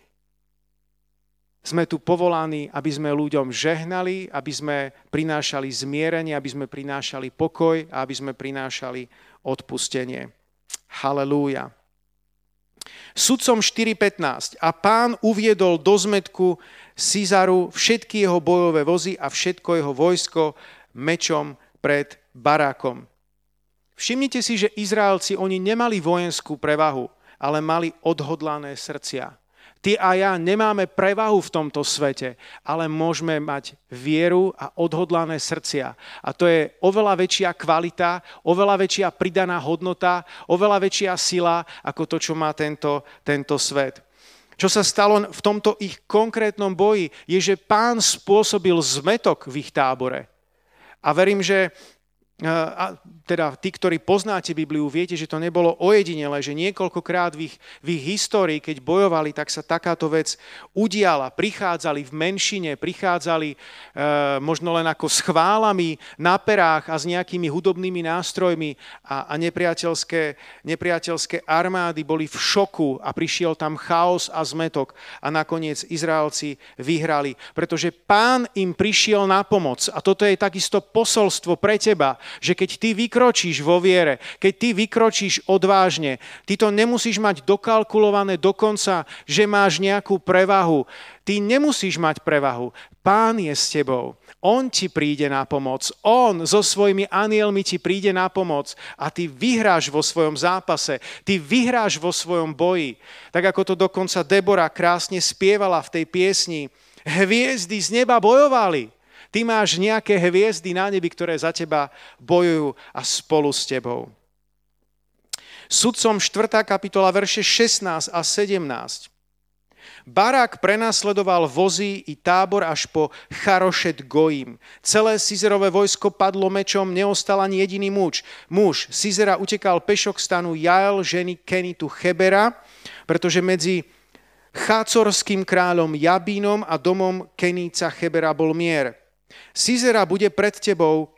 sme tu povolaní, aby sme ľuďom žehnali, aby sme prinášali zmierenie, aby sme prinášali pokoj a aby sme prinášali odpustenie. Halelúja. Sudcom 4.15. A pán uviedol do zmetku Cizaru všetky jeho bojové vozy a všetko jeho vojsko mečom pred barákom. Všimnite si, že Izraelci, oni nemali vojenskú prevahu, ale mali odhodlané srdcia. Ty a ja nemáme prevahu v tomto svete, ale môžeme mať vieru a odhodlané srdcia. A to je oveľa väčšia kvalita, oveľa väčšia pridaná hodnota, oveľa väčšia sila ako to, čo má tento, tento svet. Čo sa stalo v tomto ich konkrétnom boji, je, že pán spôsobil zmetok v ich tábore. A verím, že a teda tí, ktorí poznáte Bibliu, viete, že to nebolo ojedinele, že niekoľkokrát v ich, v ich histórii, keď bojovali, tak sa takáto vec udiala. Prichádzali v menšine, prichádzali e, možno len ako s chválami na perách a s nejakými hudobnými nástrojmi a, a nepriateľské, nepriateľské armády boli v šoku a prišiel tam chaos a zmetok a nakoniec Izraelci vyhrali, pretože pán im prišiel na pomoc a toto je takisto posolstvo pre teba, že keď ty vykročíš vo viere, keď ty vykročíš odvážne, ty to nemusíš mať dokalkulované dokonca, že máš nejakú prevahu. Ty nemusíš mať prevahu. Pán je s tebou. On ti príde na pomoc. On so svojimi anielmi ti príde na pomoc a ty vyhráš vo svojom zápase. Ty vyhráš vo svojom boji. Tak ako to dokonca Debora krásne spievala v tej piesni. Hviezdy z neba bojovali. Ty máš nejaké hviezdy na nebi, ktoré za teba bojujú a spolu s tebou. Sudcom 4. kapitola verše 16 a 17. Barák prenasledoval vozy i tábor až po Charošet Goim. Celé Sizerové vojsko padlo mečom, neostal ani jediný muž. Muž Sizera utekal pešok stanu Jael, ženy Kenitu Chebera, pretože medzi chácorským kráľom Jabínom a domom Keníca Chebera bol mier. Sizera bude pred tebou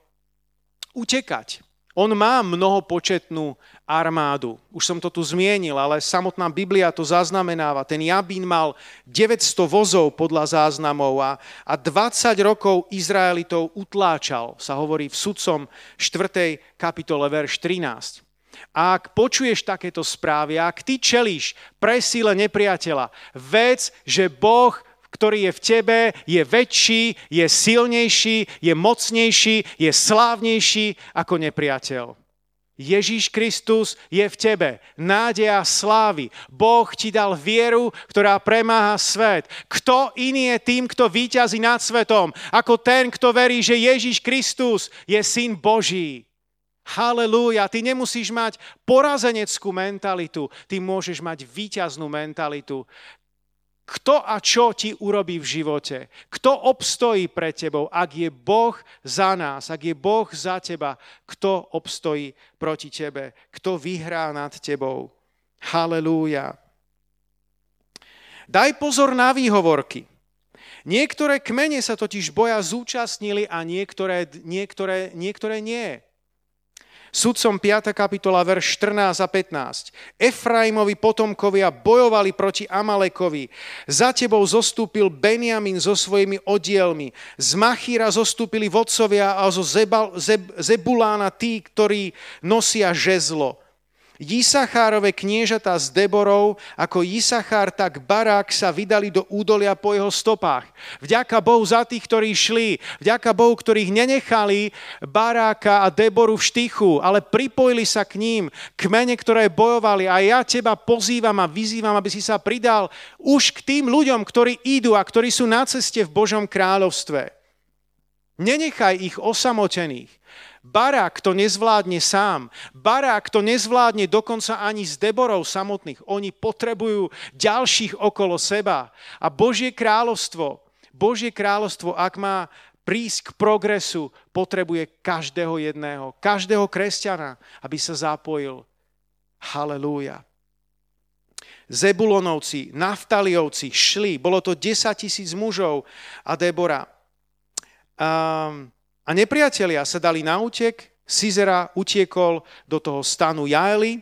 utekať. On má mnohopočetnú armádu. Už som to tu zmienil, ale samotná Biblia to zaznamenáva. Ten Jabín mal 900 vozov podľa záznamov a, a 20 rokov Izraelitov utláčal, sa hovorí v sudcom 4. kapitole verš 13. A ak počuješ takéto správy, ak ty čelíš presíle nepriateľa, vec, že Boh ktorý je v tebe, je väčší, je silnejší, je mocnejší, je slávnejší ako nepriateľ. Ježíš Kristus je v tebe. Nádej slávy. Boh ti dal vieru, ktorá premáha svet. Kto iný je tým, kto výťazí nad svetom, ako ten, kto verí, že Ježíš Kristus je syn Boží. Halelúja, ty nemusíš mať porazeneckú mentalitu, ty môžeš mať výťaznú mentalitu. Kto a čo ti urobí v živote? Kto obstojí pre tebou? Ak je Boh za nás, ak je Boh za teba, kto obstojí proti tebe? Kto vyhrá nad tebou? Halelúja. Daj pozor na výhovorky. Niektoré kmene sa totiž boja zúčastnili a niektoré, niektoré, niektoré nie. Sudcom 5. kapitola, verš 14 a 15. Efraimovi potomkovia bojovali proti Amalekovi. Za tebou zostúpil Benjamin so svojimi oddielmi. Z Machíra zostúpili vodcovia a zo Zebal, Zeb, Zebulána tí, ktorí nosia žezlo. Jisachárove kniežatá s Deborou, ako Jisachár, tak Barák sa vydali do údolia po jeho stopách. Vďaka Bohu za tých, ktorí šli, vďaka Bohu, ktorých nenechali Baráka a Deboru v štychu, ale pripojili sa k ním, kmene, ktoré bojovali. A ja teba pozývam a vyzývam, aby si sa pridal už k tým ľuďom, ktorí idú a ktorí sú na ceste v Božom kráľovstve. Nenechaj ich osamotených. Barák to nezvládne sám. Barák to nezvládne dokonca ani s Deborou samotných. Oni potrebujú ďalších okolo seba. A Božie kráľovstvo, Božie kráľovstvo, ak má prísť k progresu, potrebuje každého jedného, každého kresťana, aby sa zapojil. Halelúja. Zebulonovci, Naftaliovci šli, bolo to 10 tisíc mužov a Debora. A, a nepriatelia sa dali na útek, Sizera utiekol do toho stanu Jaeli,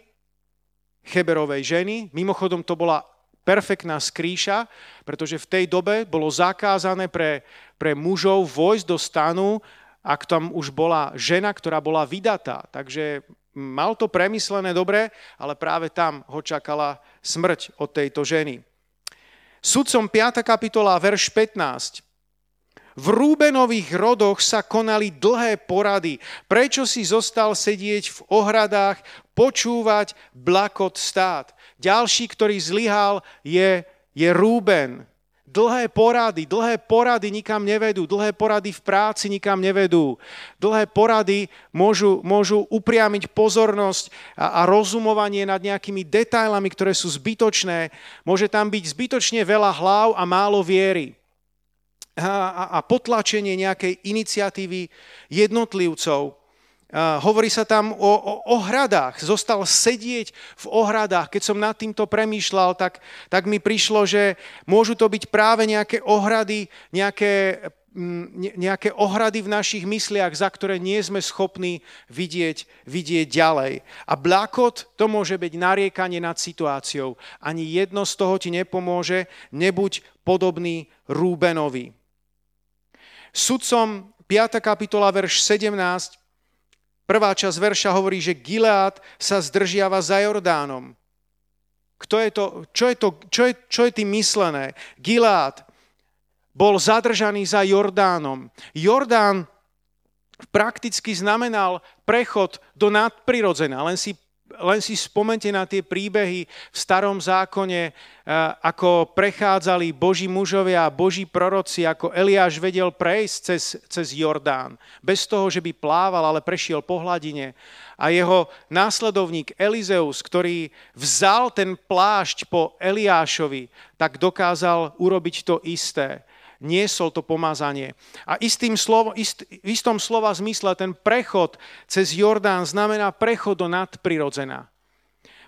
Cheberovej ženy. Mimochodom to bola perfektná skrýša, pretože v tej dobe bolo zakázané pre, pre mužov vojsť do stanu, ak tam už bola žena, ktorá bola vydatá. Takže mal to premyslené dobre, ale práve tam ho čakala smrť od tejto ženy. Sudcom 5. kapitola, verš 15. V Rúbenových rodoch sa konali dlhé porady. Prečo si zostal sedieť v ohradách, počúvať blakot stát? Ďalší, ktorý zlyhal, je, je Rúben. Dlhé porady, dlhé porady nikam nevedú, dlhé porady v práci nikam nevedú. Dlhé porady môžu, môžu upriamiť pozornosť a, a rozumovanie nad nejakými detailami, ktoré sú zbytočné. Môže tam byť zbytočne veľa hlav a málo viery. A, potlačenie nejakej iniciatívy jednotlivcov hovorí sa tam o, o ohradách. Zostal sedieť v ohradách. Keď som nad týmto premýšľal, tak, tak mi prišlo, že môžu to byť práve nejaké ohrady, nejaké, nejaké ohrady v našich mysliach, za ktoré nie sme schopní vidieť, vidieť ďalej. A blakot to môže byť nariekanie nad situáciou. Ani jedno z toho ti nepomôže, nebuď podobný Rúbenovi. Sudcom 5. kapitola, verš 17 Prvá časť verša hovorí, že Gilead sa zdržiava za Jordánom. Kto je to, čo, je to, čo, je, čo je tým myslené? Gilead bol zadržaný za Jordánom. Jordán prakticky znamenal prechod do nadprirodzená. Len si len si spomente na tie príbehy v starom zákone, eh, ako prechádzali boží mužovia a boží proroci, ako Eliáš vedel prejsť cez, cez Jordán. Bez toho, že by plával, ale prešiel po hladine. A jeho následovník Elizeus, ktorý vzal ten plášť po Eliášovi, tak dokázal urobiť to isté niesol to pomazanie. A istým slovo, ist, v istom slova zmysle ten prechod cez Jordán znamená prechod do nadprirodzená.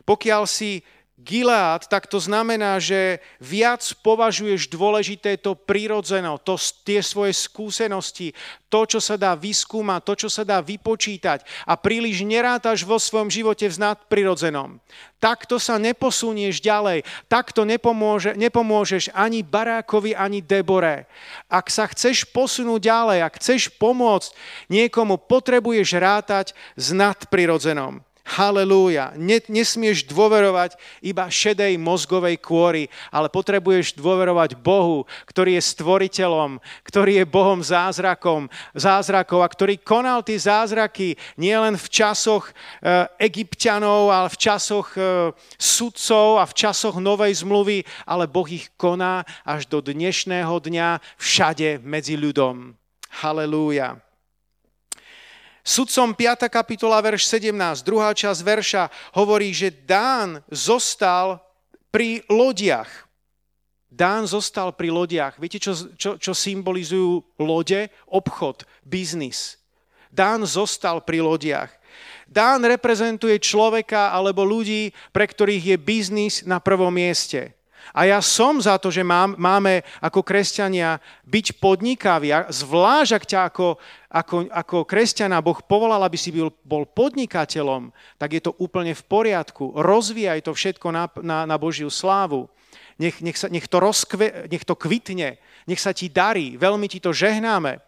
Pokiaľ si Gilead, tak to znamená, že viac považuješ dôležité to prírodzeno, to, tie svoje skúsenosti, to, čo sa dá vyskúmať, to, čo sa dá vypočítať a príliš nerátaš vo svojom živote v nadprirodzenom. Takto sa neposunieš ďalej, takto nepomôže, nepomôžeš ani Barákovi, ani Debore. Ak sa chceš posunúť ďalej, ak chceš pomôcť niekomu, potrebuješ rátať s nadprirodzenom. Halelúja. Nesmieš dôverovať iba šedej mozgovej kôry, ale potrebuješ dôverovať Bohu, ktorý je stvoriteľom, ktorý je Bohom zázrakom, zázrakov a ktorý konal tie zázraky nielen v časoch e, egyptianov, ale v časoch e, sudcov a v časoch novej zmluvy, ale Boh ich koná až do dnešného dňa všade medzi ľudom. Halelúja. Sudcom 5. kapitola, verš 17, druhá časť verša hovorí, že Dán zostal pri lodiach. Dán zostal pri lodiach. Viete, čo, čo, čo symbolizujú lode? Obchod, biznis. Dán zostal pri lodiach. Dán reprezentuje človeka alebo ľudí, pre ktorých je biznis na prvom mieste. A ja som za to, že máme ako kresťania byť podnikaví, zvlášť ak ťa ako, ako, ako kresťana Boh povolal, aby si byl, bol podnikateľom, tak je to úplne v poriadku. Rozvíjaj to všetko na, na, na Božiu slávu. Nech, nech, sa, nech, to rozkve, nech to kvitne, nech sa ti darí, veľmi ti to žehnáme.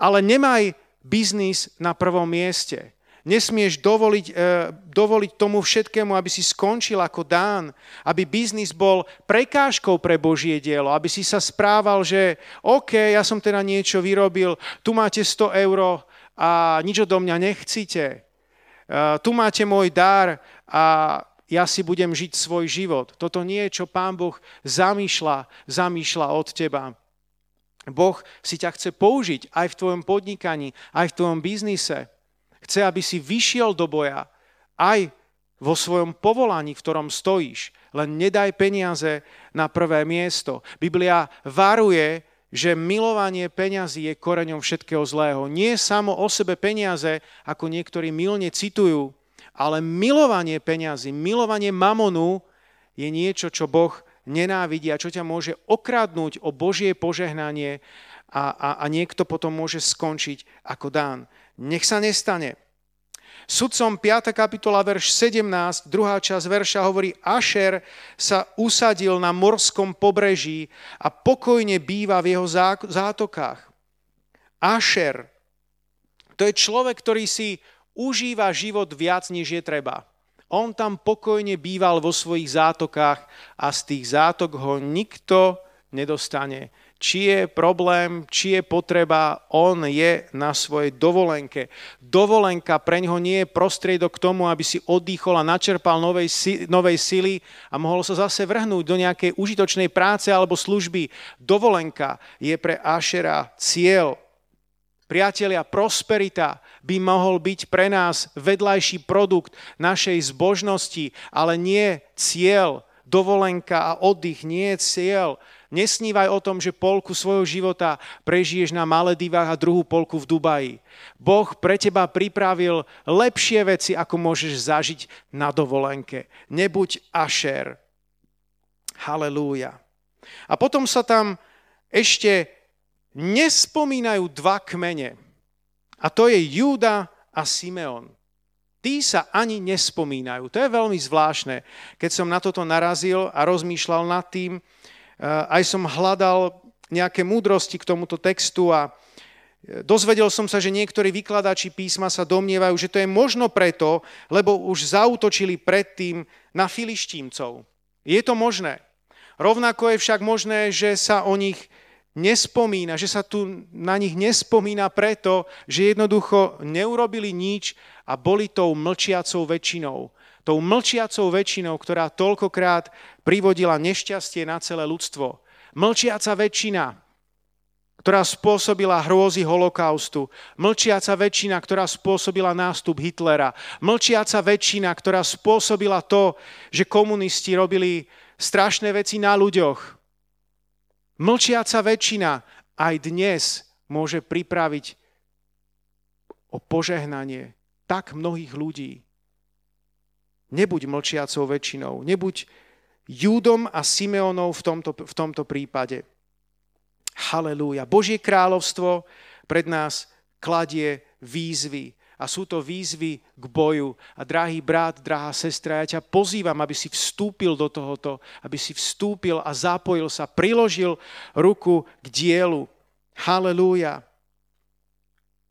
Ale nemaj biznis na prvom mieste. Nesmieš dovoliť, e, dovoliť tomu všetkému, aby si skončil ako Dán, aby biznis bol prekážkou pre Božie dielo, aby si sa správal, že OK, ja som teda niečo vyrobil, tu máte 100 eur a nič odo mňa nechcíte. E, tu máte môj dar a ja si budem žiť svoj život. Toto nie je, čo Pán Boh zamýšľa, zamýšľa od teba. Boh si ťa chce použiť aj v tvojom podnikaní, aj v tvojom biznise. Chce, aby si vyšiel do boja aj vo svojom povolaní, v ktorom stojíš. Len nedaj peniaze na prvé miesto. Biblia varuje, že milovanie peňazí je koreňom všetkého zlého. Nie samo o sebe peniaze, ako niektorí milne citujú, ale milovanie peňazí, milovanie mamonu je niečo, čo Boh nenávidí a čo ťa môže okradnúť o Božie požehnanie a, a, a niekto potom môže skončiť ako dán. Nech sa nestane. Sudcom 5. kapitola, verš 17, druhá časť verša hovorí, Ašer sa usadil na morskom pobreží a pokojne býva v jeho zátokách. Ašer, to je človek, ktorý si užíva život viac, než je treba. On tam pokojne býval vo svojich zátokách a z tých zátok ho nikto nedostane či je problém, či je potreba, on je na svojej dovolenke. Dovolenka pre ňoho nie je prostriedok k tomu, aby si oddychol a načerpal novej, novej sily a mohol sa zase vrhnúť do nejakej užitočnej práce alebo služby. Dovolenka je pre Ašera cieľ. Priatelia, prosperita by mohol byť pre nás vedľajší produkt našej zbožnosti, ale nie cieľ. Dovolenka a oddych nie je cieľ Nesnívaj o tom, že polku svojho života prežiješ na Maledivách a druhú polku v Dubaji. Boh pre teba pripravil lepšie veci, ako môžeš zažiť na dovolenke. Nebuď ašer. Halelúja. A potom sa tam ešte nespomínajú dva kmene. A to je Júda a Simeon. Tí sa ani nespomínajú. To je veľmi zvláštne. Keď som na toto narazil a rozmýšľal nad tým, aj som hľadal nejaké múdrosti k tomuto textu a eh, dozvedel som sa, že niektorí vykladači písma sa domnievajú, že to je možno preto, lebo už zautočili predtým na filištímcov. Je to možné. Rovnako je však možné, že sa o nich nespomína, že sa tu na nich nespomína preto, že jednoducho neurobili nič a boli tou mlčiacou väčšinou tou mlčiacou väčšinou, ktorá toľkokrát privodila nešťastie na celé ľudstvo. Mlčiaca väčšina, ktorá spôsobila hrôzy holokaustu. Mlčiaca väčšina, ktorá spôsobila nástup Hitlera. Mlčiaca väčšina, ktorá spôsobila to, že komunisti robili strašné veci na ľuďoch. Mlčiaca väčšina aj dnes môže pripraviť o požehnanie tak mnohých ľudí. Nebuď mlčiacou väčšinou, nebuď Júdom a Simeonou v tomto, v tomto prípade. Halelúja. Božie kráľovstvo pred nás kladie výzvy. A sú to výzvy k boju. A drahý brat, drahá sestra, ja ťa pozývam, aby si vstúpil do tohoto, aby si vstúpil a zapojil sa, priložil ruku k dielu. Halelúja.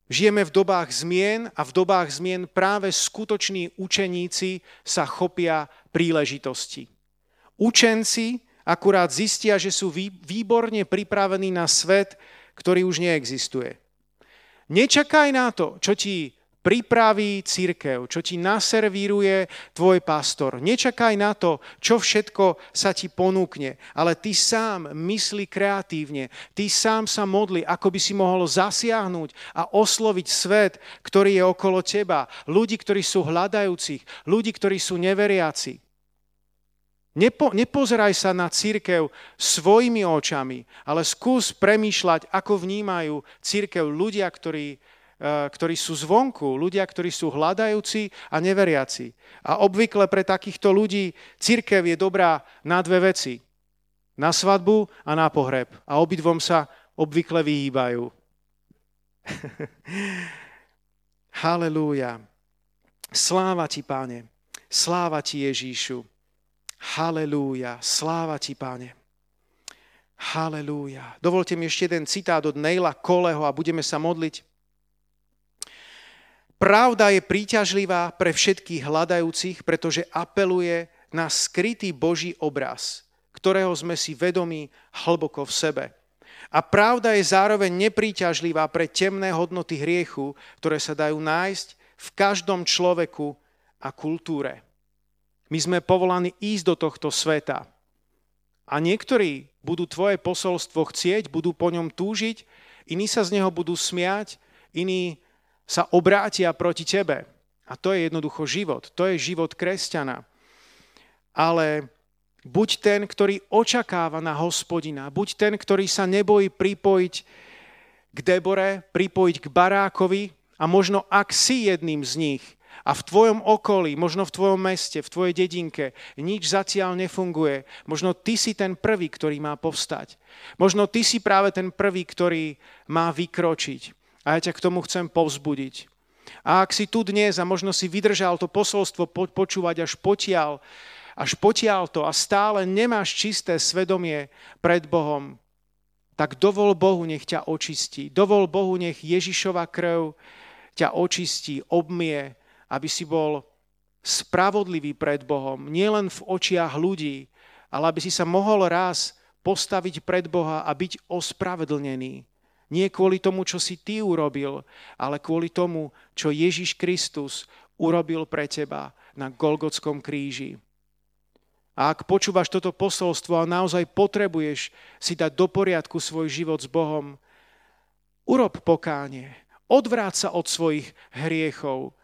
Žijeme v dobách zmien a v dobách zmien práve skutoční učeníci sa chopia príležitosti. Učenci akurát zistia, že sú výborne pripravení na svet, ktorý už neexistuje. Nečakaj na to, čo ti pripraví církev, čo ti naservíruje tvoj pastor. Nečakaj na to, čo všetko sa ti ponúkne, ale ty sám mysli kreatívne, ty sám sa modli, ako by si mohol zasiahnuť a osloviť svet, ktorý je okolo teba, ľudí, ktorí sú hľadajúcich, ľudí, ktorí sú neveriaci. Nepo, nepozeraj sa na církev svojimi očami, ale skús premýšľať, ako vnímajú církev ľudia, ktorí ktorí sú zvonku, ľudia, ktorí sú hľadajúci a neveriaci. A obvykle pre takýchto ľudí církev je dobrá na dve veci. Na svadbu a na pohreb. A obidvom sa obvykle vyhýbajú. Halelúja. Sláva ti, páne. Sláva ti, Ježíšu. Halelúja. Sláva ti, páne. Halelúja. Dovolte mi ešte jeden citát od Neila Koleho a budeme sa modliť. Pravda je príťažlivá pre všetkých hľadajúcich, pretože apeluje na skrytý Boží obraz, ktorého sme si vedomí hlboko v sebe. A pravda je zároveň nepríťažlivá pre temné hodnoty hriechu, ktoré sa dajú nájsť v každom človeku a kultúre. My sme povolaní ísť do tohto sveta. A niektorí budú tvoje posolstvo chcieť, budú po ňom túžiť, iní sa z neho budú smiať, iní sa obrátia proti tebe. A to je jednoducho život. To je život kresťana. Ale buď ten, ktorý očakáva na hospodina, buď ten, ktorý sa nebojí pripojiť k Debore, pripojiť k Barákovi a možno ak si jedným z nich, a v tvojom okolí, možno v tvojom meste, v tvojej dedinke nič zatiaľ nefunguje, možno ty si ten prvý, ktorý má povstať. Možno ty si práve ten prvý, ktorý má vykročiť. A ja ťa k tomu chcem povzbudiť. A ak si tu dnes a možno si vydržal to posolstvo počúvať až potiaľ, až potiaľ to a stále nemáš čisté svedomie pred Bohom, tak dovol Bohu, nech ťa očistí. Dovol Bohu, nech Ježišova krv ťa očistí, obmie aby si bol spravodlivý pred Bohom, nielen v očiach ľudí, ale aby si sa mohol raz postaviť pred Boha a byť ospravedlnený. Nie kvôli tomu, čo si ty urobil, ale kvôli tomu, čo Ježiš Kristus urobil pre teba na Golgotskom kríži. A ak počúvaš toto posolstvo a naozaj potrebuješ si dať do poriadku svoj život s Bohom, urob pokánie, odvráť sa od svojich hriechov,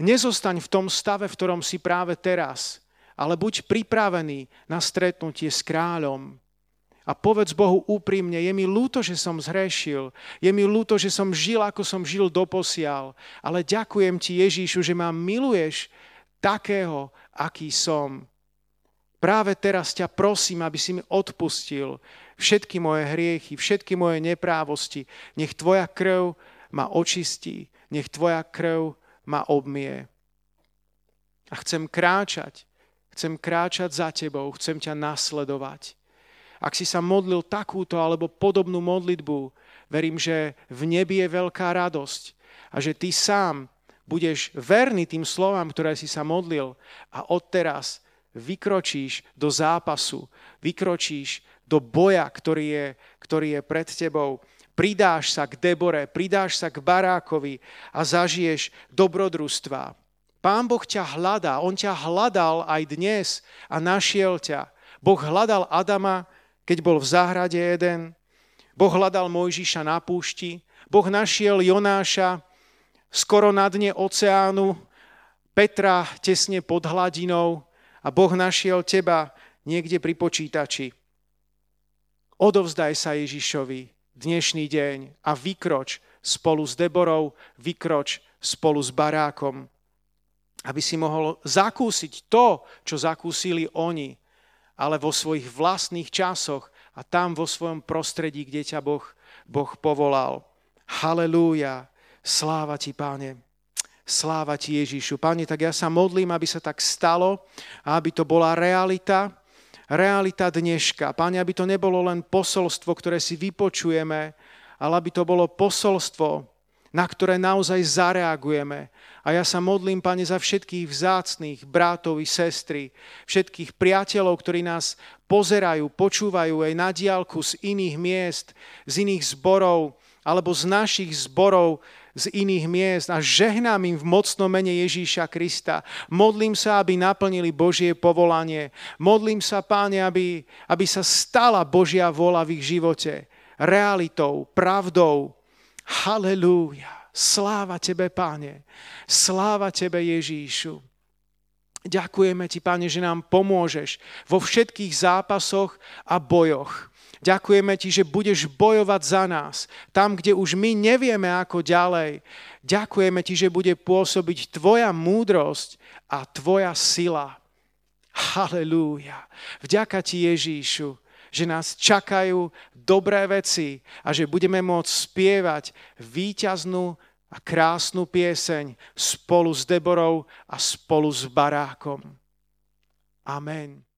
Nezostaň v tom stave, v ktorom si práve teraz, ale buď pripravený na stretnutie s kráľom. A povedz Bohu úprimne, je mi ľúto, že som zhrešil, je mi ľúto, že som žil, ako som žil doposiaľ, ale ďakujem ti, Ježíšu, že ma miluješ takého, aký som. Práve teraz ťa prosím, aby si mi odpustil všetky moje hriechy, všetky moje neprávosti. Nech tvoja krv ma očistí, nech tvoja krv ma obmie. A chcem kráčať, chcem kráčať za tebou, chcem ťa nasledovať. Ak si sa modlil takúto alebo podobnú modlitbu, verím, že v nebi je veľká radosť a že ty sám budeš verný tým slovám, ktoré si sa modlil a odteraz vykročíš do zápasu, vykročíš do boja, ktorý je, ktorý je pred tebou pridáš sa k Debore, pridáš sa k Barákovi a zažiješ dobrodružstva. Pán Boh ťa hľadá, On ťa hľadal aj dnes a našiel ťa. Boh hľadal Adama, keď bol v záhrade Eden. Boh hľadal Mojžiša na púšti. Boh našiel Jonáša skoro na dne oceánu, Petra tesne pod hladinou a Boh našiel teba niekde pri počítači. Odovzdaj sa Ježišovi, dnešný deň a vykroč spolu s Deborou, vykroč spolu s barákom, aby si mohol zakúsiť to, čo zakúsili oni, ale vo svojich vlastných časoch a tam vo svojom prostredí, kde ťa Boh, boh povolal. Halelúja, sláva ti, páne. Sláva ti Ježišu. Pane, tak ja sa modlím, aby sa tak stalo a aby to bola realita, realita dneška. Páne, aby to nebolo len posolstvo, ktoré si vypočujeme, ale aby to bolo posolstvo, na ktoré naozaj zareagujeme. A ja sa modlím, Pane, za všetkých vzácných bratov i sestry, všetkých priateľov, ktorí nás pozerajú, počúvajú aj na diálku z iných miest, z iných zborov, alebo z našich zborov, z iných miest a žehnám im v mocnom mene Ježíša Krista. Modlím sa, aby naplnili Božie povolanie. Modlím sa, páne, aby, aby sa stala Božia vola v ich živote. Realitou, pravdou. Halelúja. Sláva Tebe, Páne. Sláva Tebe, Ježíšu. Ďakujeme Ti, Páne, že nám pomôžeš vo všetkých zápasoch a bojoch. Ďakujeme ti, že budeš bojovať za nás. Tam, kde už my nevieme ako ďalej. Ďakujeme ti, že bude pôsobiť tvoja múdrosť a tvoja sila. Halelúja. Vďaka ti Ježíšu, že nás čakajú dobré veci a že budeme môcť spievať víťaznú a krásnu pieseň spolu s Deborou a spolu s Barákom. Amen.